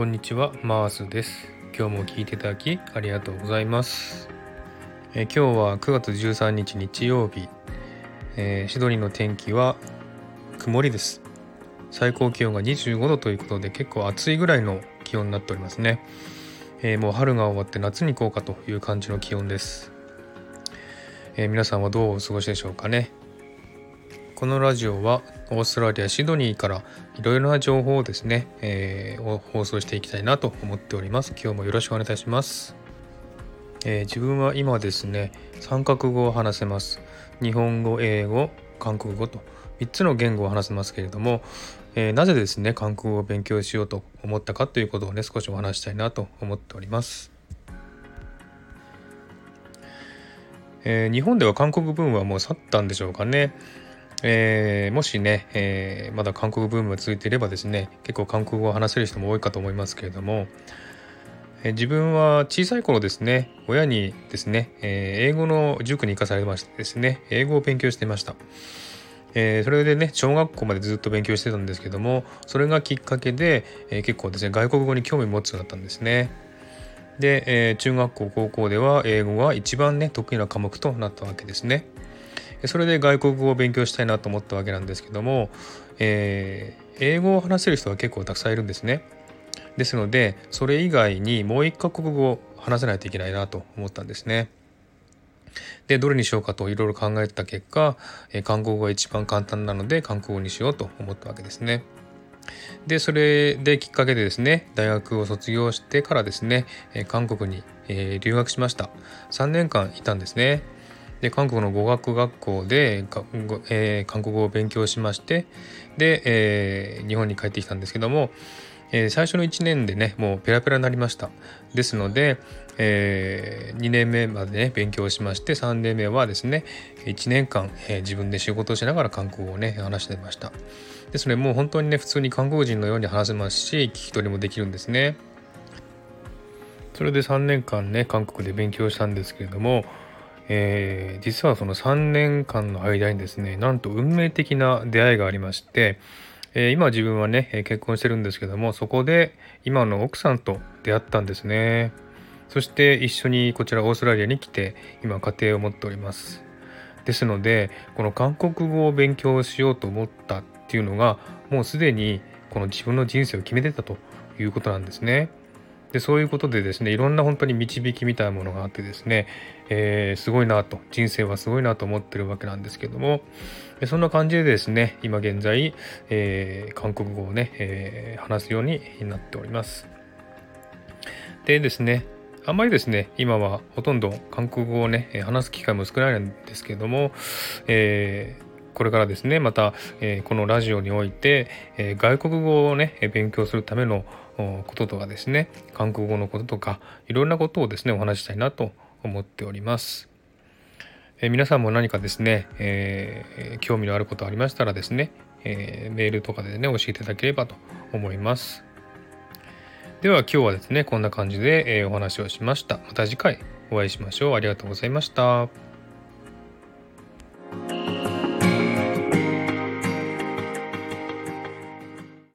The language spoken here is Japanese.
こんにちは、マースです。今日も聞いていただきありがとうございます。え今日は9月13日日曜日、えー、シドニーの天気は曇りです。最高気温が25度ということで結構暑いぐらいの気温になっておりますね。えー、もう春が終わって夏に行こうかという感じの気温です。えー、皆さんはどうお過ごしでしょうかね。このラジオはオーストラリア・シドニーからいろいろな情報をですね、えー、放送していきたいなと思っております。今日もよろしくお願いいたします。えー、自分は今ですね、3カ国語を話せます。日本語、英語、韓国語と3つの言語を話せますけれども、えー、なぜですね、韓国語を勉強しようと思ったかということをね、少しお話したいなと思っております。えー、日本では韓国文はもう去ったんでしょうかね。えー、もしね、えー、まだ韓国ブームが続いていればですね結構韓国語を話せる人も多いかと思いますけれども、えー、自分は小さい頃ですね親にですね、え英語の塾に行かされましてですね英語を勉強していました。え、それでね小学校までずっと勉強してたんですけどもそれがきっかけで、え、結構ですね外国語に興味持つようになったんですね。で、え、中学校高校では英語が一番ね得意な科目となったわけですね。それで外国語を勉強したいなと思ったわけなんですけども、えー、英語を話せる人は結構たくさんいるんですね。ですのでそれ以外にもう一カ国語を話せないといけないなと思ったんですね。でどれにしようかといろいろ考えた結果、えー、韓国語が一番簡単なので韓国語にしようと思ったわけですね。でそれできっかけでですね大学を卒業してからですね、えー、韓国に、えー、留学しました3年間いたんですね。で韓国の語学学校で、えー、韓国語を勉強しましてで、えー、日本に帰ってきたんですけども、えー、最初の1年でねもうペラペラになりました。ですので、え、2年目までね勉強しまして3年目はですね1年間、え、自分で仕事をしながら韓国語をね話してました。ですのでもう本当にね普通に韓国人のように話せますし聞き取りもできるんですね。それで3年間ね韓国で勉強したんですけれどもえー、実はその3年間の間にですねなんと運命的な出会いがありまして、えー、今自分はね結婚してるんですけどもそこで今の奥さんと出会ったんですねそして一緒にこちらオーストラリアに来て今家庭を持っておりますですのでこの韓国語を勉強しようと思ったっていうのがもうすでにこの自分の人生を決めてたということなんですね。でそういうことでですねいろんな本当に導きみたいなものがあってですね、えー、すごいなと人生はすごいなと思ってるわけなんですけどもそんな感じでですね今現在、えー、韓国語をね、えー、話すようになっております。でですねあんまりですね今はほとんど韓国語をね話す機会も少ないんですけども、えーこれからですねまた、えー、このラジオにおいて、えー、外国語をね勉強するためのこととかですね韓国語のこととかいろんなことをですねお話したいなと思っております。えー、皆さんも何かですね、えー、興味のあることありましたらですね、え、メールとかでね教えていただければと思います。では今日はですねこんな感じで、えお話をしました。また次回お会いしましょう。ありがとうございました。